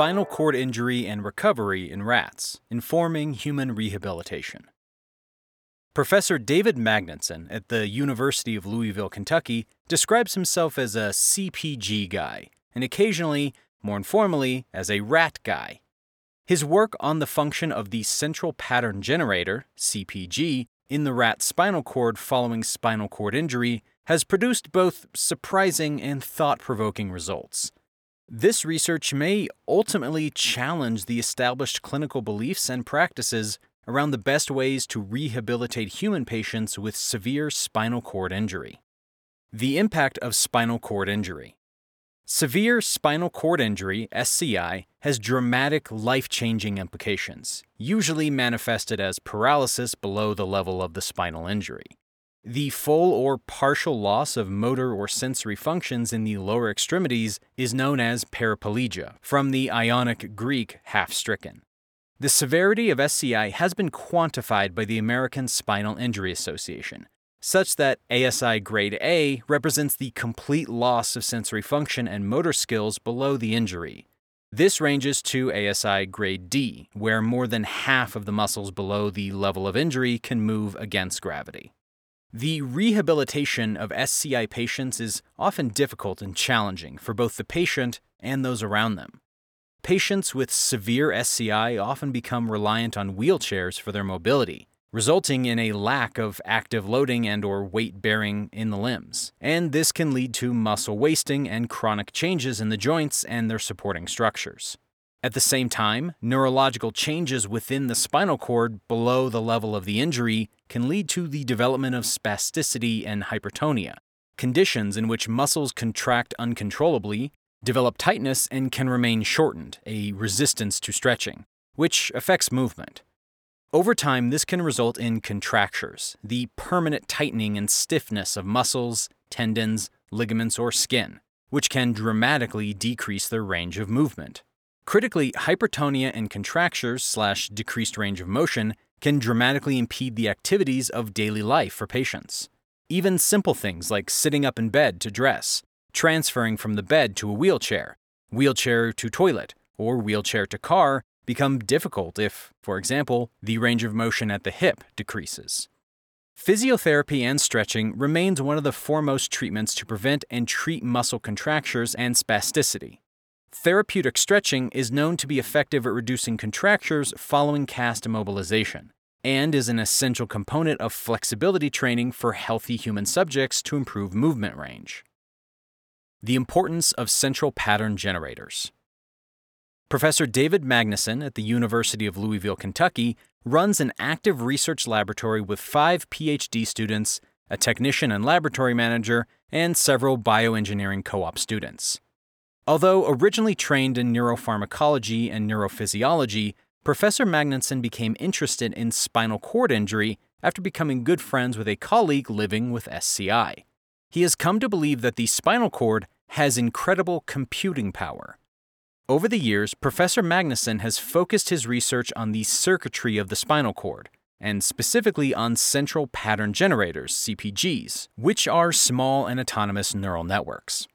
spinal cord injury and recovery in rats, informing human rehabilitation. Professor David Magnuson at the University of Louisville, Kentucky, describes himself as a CPG guy, and occasionally, more informally, as a rat guy. His work on the function of the central pattern generator, CPG, in the rat spinal cord following spinal cord injury has produced both surprising and thought provoking results. This research may ultimately challenge the established clinical beliefs and practices around the best ways to rehabilitate human patients with severe spinal cord injury. The impact of spinal cord injury. Severe spinal cord injury, SCI, has dramatic life changing implications, usually manifested as paralysis below the level of the spinal injury. The full or partial loss of motor or sensory functions in the lower extremities is known as paraplegia, from the Ionic Greek half stricken. The severity of SCI has been quantified by the American Spinal Injury Association, such that ASI grade A represents the complete loss of sensory function and motor skills below the injury. This ranges to ASI grade D, where more than half of the muscles below the level of injury can move against gravity. The rehabilitation of SCI patients is often difficult and challenging for both the patient and those around them. Patients with severe SCI often become reliant on wheelchairs for their mobility, resulting in a lack of active loading and or weight bearing in the limbs. And this can lead to muscle wasting and chronic changes in the joints and their supporting structures. At the same time, neurological changes within the spinal cord below the level of the injury can lead to the development of spasticity and hypertonia, conditions in which muscles contract uncontrollably, develop tightness, and can remain shortened, a resistance to stretching, which affects movement. Over time, this can result in contractures, the permanent tightening and stiffness of muscles, tendons, ligaments, or skin, which can dramatically decrease their range of movement. Critically, hypertonia and contractures slash decreased range of motion can dramatically impede the activities of daily life for patients. Even simple things like sitting up in bed to dress, transferring from the bed to a wheelchair, wheelchair to toilet, or wheelchair to car become difficult if, for example, the range of motion at the hip decreases. Physiotherapy and stretching remains one of the foremost treatments to prevent and treat muscle contractures and spasticity. Therapeutic stretching is known to be effective at reducing contractures following cast immobilization and is an essential component of flexibility training for healthy human subjects to improve movement range. The importance of central pattern generators. Professor David Magnuson at the University of Louisville, Kentucky, runs an active research laboratory with five PhD students, a technician and laboratory manager, and several bioengineering co op students. Although originally trained in neuropharmacology and neurophysiology, Professor Magnuson became interested in spinal cord injury after becoming good friends with a colleague living with SCI. He has come to believe that the spinal cord has incredible computing power. Over the years, Professor Magnuson has focused his research on the circuitry of the spinal cord, and specifically on central pattern generators, CPGs, which are small and autonomous neural networks.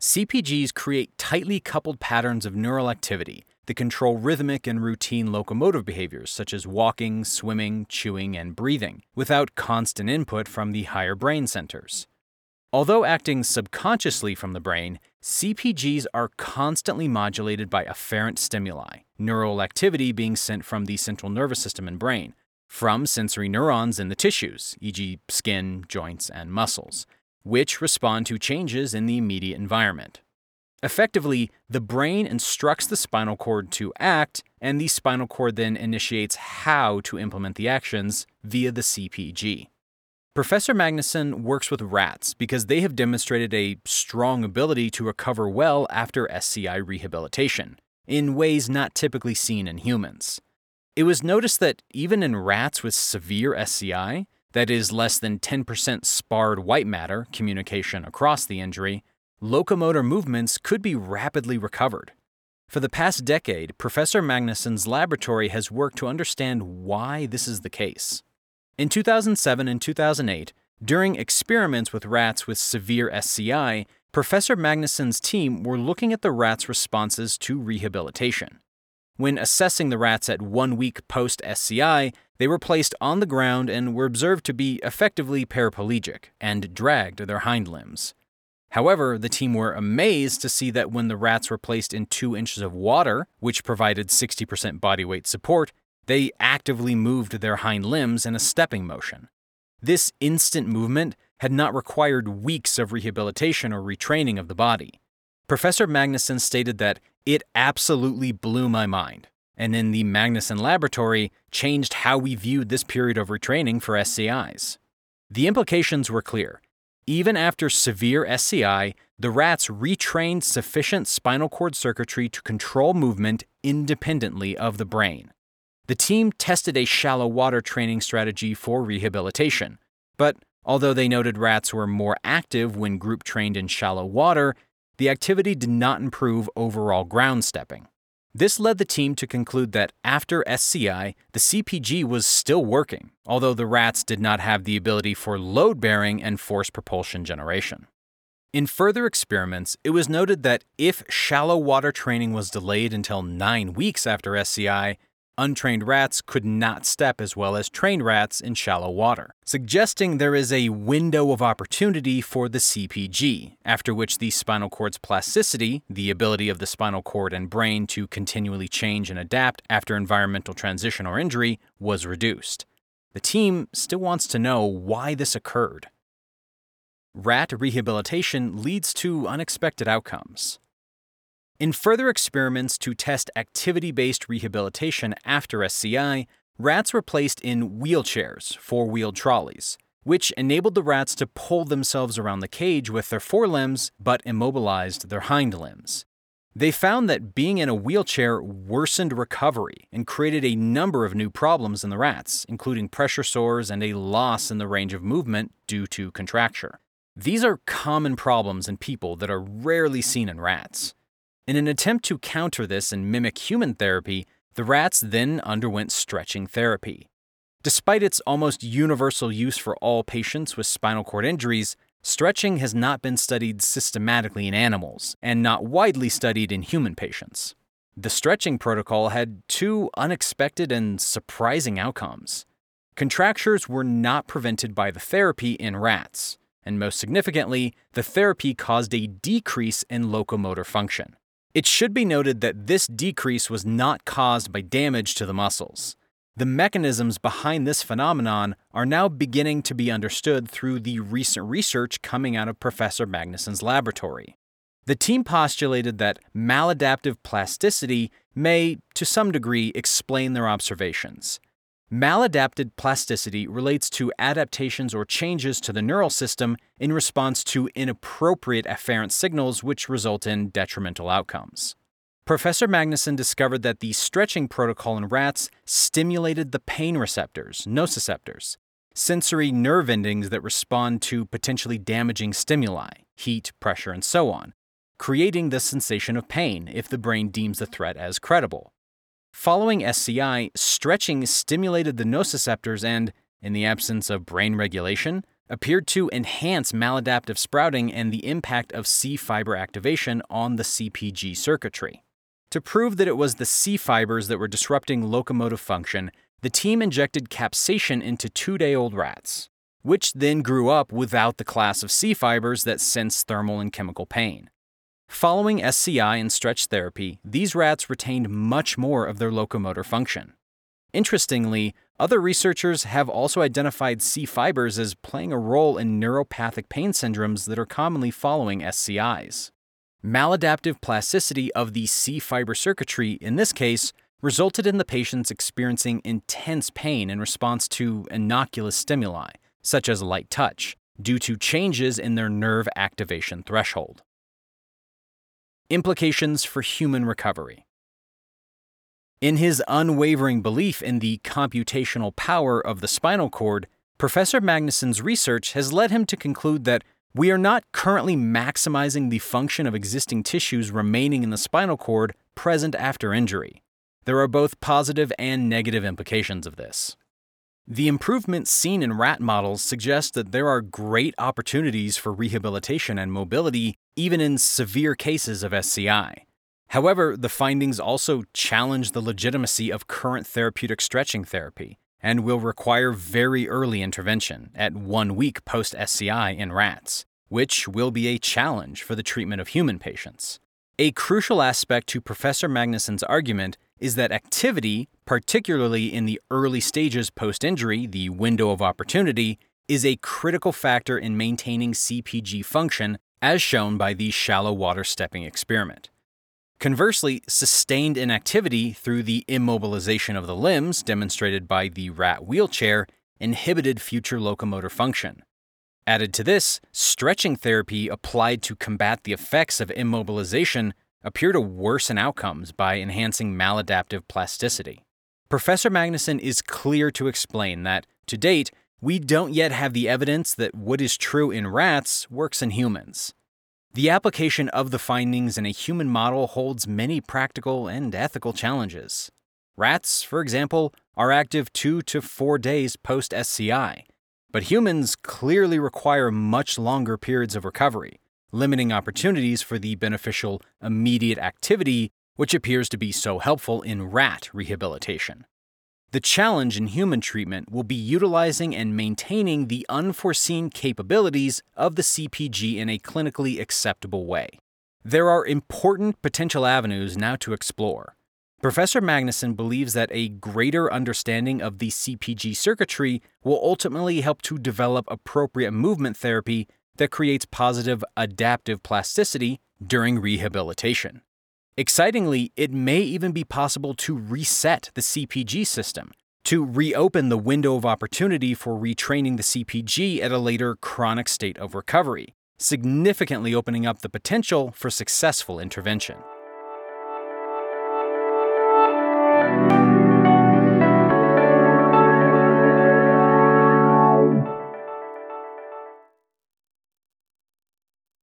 CPGs create tightly coupled patterns of neural activity that control rhythmic and routine locomotive behaviors such as walking, swimming, chewing, and breathing, without constant input from the higher brain centers. Although acting subconsciously from the brain, CPGs are constantly modulated by afferent stimuli, neural activity being sent from the central nervous system and brain, from sensory neurons in the tissues, e.g., skin, joints, and muscles, which respond to changes in the immediate environment. Effectively, the brain instructs the spinal cord to act, and the spinal cord then initiates how to implement the actions via the CPG. Professor Magnuson works with rats because they have demonstrated a strong ability to recover well after SCI rehabilitation, in ways not typically seen in humans. It was noticed that even in rats with severe SCI, that is less than 10% sparred white matter communication across the injury, locomotor movements could be rapidly recovered. For the past decade, Professor Magnuson's laboratory has worked to understand why this is the case. In 2007 and 2008, during experiments with rats with severe SCI, Professor Magnuson's team were looking at the rats' responses to rehabilitation. When assessing the rats at one week post SCI, they were placed on the ground and were observed to be effectively paraplegic and dragged their hind limbs. However, the team were amazed to see that when the rats were placed in two inches of water, which provided 60% body weight support, they actively moved their hind limbs in a stepping motion. This instant movement had not required weeks of rehabilitation or retraining of the body. Professor Magnuson stated that it absolutely blew my mind, and in the Magnuson laboratory changed how we viewed this period of retraining for SCIs. The implications were clear. Even after severe SCI, the rats retrained sufficient spinal cord circuitry to control movement independently of the brain. The team tested a shallow water training strategy for rehabilitation, but although they noted rats were more active when group trained in shallow water, the activity did not improve overall ground stepping. This led the team to conclude that after SCI, the CPG was still working, although the rats did not have the ability for load bearing and force propulsion generation. In further experiments, it was noted that if shallow water training was delayed until nine weeks after SCI, untrained rats could not step as well as trained rats in shallow water, suggesting there is a window of opportunity for the CPG, after which the spinal cord's plasticity, the ability of the spinal cord and brain to continually change and adapt after environmental transition or injury, was reduced. The team still wants to know why this occurred. Rat rehabilitation leads to unexpected outcomes. In further experiments to test activity based rehabilitation after SCI, rats were placed in wheelchairs, four wheeled trolleys, which enabled the rats to pull themselves around the cage with their forelimbs but immobilized their hind limbs. They found that being in a wheelchair worsened recovery and created a number of new problems in the rats, including pressure sores and a loss in the range of movement due to contracture. These are common problems in people that are rarely seen in rats. In an attempt to counter this and mimic human therapy, the rats then underwent stretching therapy. Despite its almost universal use for all patients with spinal cord injuries, stretching has not been studied systematically in animals and not widely studied in human patients. The stretching protocol had two unexpected and surprising outcomes. Contractures were not prevented by the therapy in rats, and most significantly, the therapy caused a decrease in locomotor function. It should be noted that this decrease was not caused by damage to the muscles. The mechanisms behind this phenomenon are now beginning to be understood through the recent research coming out of Professor Magnuson's laboratory. The team postulated that maladaptive plasticity may, to some degree, explain their observations. Maladapted plasticity relates to adaptations or changes to the neural system in response to inappropriate afferent signals which result in detrimental outcomes. Professor Magnuson discovered that the stretching protocol in rats stimulated the pain receptors, nociceptors, sensory nerve endings that respond to potentially damaging stimuli, heat, pressure, and so on, creating the sensation of pain if the brain deems the threat as credible. Following SCI, stretching stimulated the nociceptors and, in the absence of brain regulation, appeared to enhance maladaptive sprouting and the impact of C fiber activation on the CPG circuitry. To prove that it was the C fibers that were disrupting locomotive function, the team injected capsaicin into two day old rats, which then grew up without the class of C fibers that sense thermal and chemical pain. Following SCI and stretch therapy, these rats retained much more of their locomotor function. Interestingly, other researchers have also identified C fibers as playing a role in neuropathic pain syndromes that are commonly following SCIs. Maladaptive plasticity of the C fiber circuitry, in this case, resulted in the patients experiencing intense pain in response to innocuous stimuli, such as light touch, due to changes in their nerve activation threshold. Implications for human recovery. In his unwavering belief in the computational power of the spinal cord, Professor Magnuson's research has led him to conclude that we are not currently maximizing the function of existing tissues remaining in the spinal cord present after injury. There are both positive and negative implications of this. The improvements seen in rat models suggest that there are great opportunities for rehabilitation and mobility even in severe cases of SCI. However, the findings also challenge the legitimacy of current therapeutic stretching therapy and will require very early intervention at one week post SCI in rats, which will be a challenge for the treatment of human patients. A crucial aspect to Professor Magnuson's argument is that activity, particularly in the early stages post injury, the window of opportunity, is a critical factor in maintaining CPG function, as shown by the shallow water stepping experiment. Conversely, sustained inactivity through the immobilization of the limbs, demonstrated by the rat wheelchair, inhibited future locomotor function. Added to this, stretching therapy applied to combat the effects of immobilization appear to worsen outcomes by enhancing maladaptive plasticity. Professor Magnuson is clear to explain that, to date, we don't yet have the evidence that what is true in rats works in humans. The application of the findings in a human model holds many practical and ethical challenges. Rats, for example, are active two to four days post SCI, but humans clearly require much longer periods of recovery, limiting opportunities for the beneficial immediate activity which appears to be so helpful in rat rehabilitation. The challenge in human treatment will be utilizing and maintaining the unforeseen capabilities of the CPG in a clinically acceptable way. There are important potential avenues now to explore, Professor Magnuson believes that a greater understanding of the CPG circuitry will ultimately help to develop appropriate movement therapy that creates positive adaptive plasticity during rehabilitation. Excitingly, it may even be possible to reset the CPG system, to reopen the window of opportunity for retraining the CPG at a later chronic state of recovery, significantly opening up the potential for successful intervention.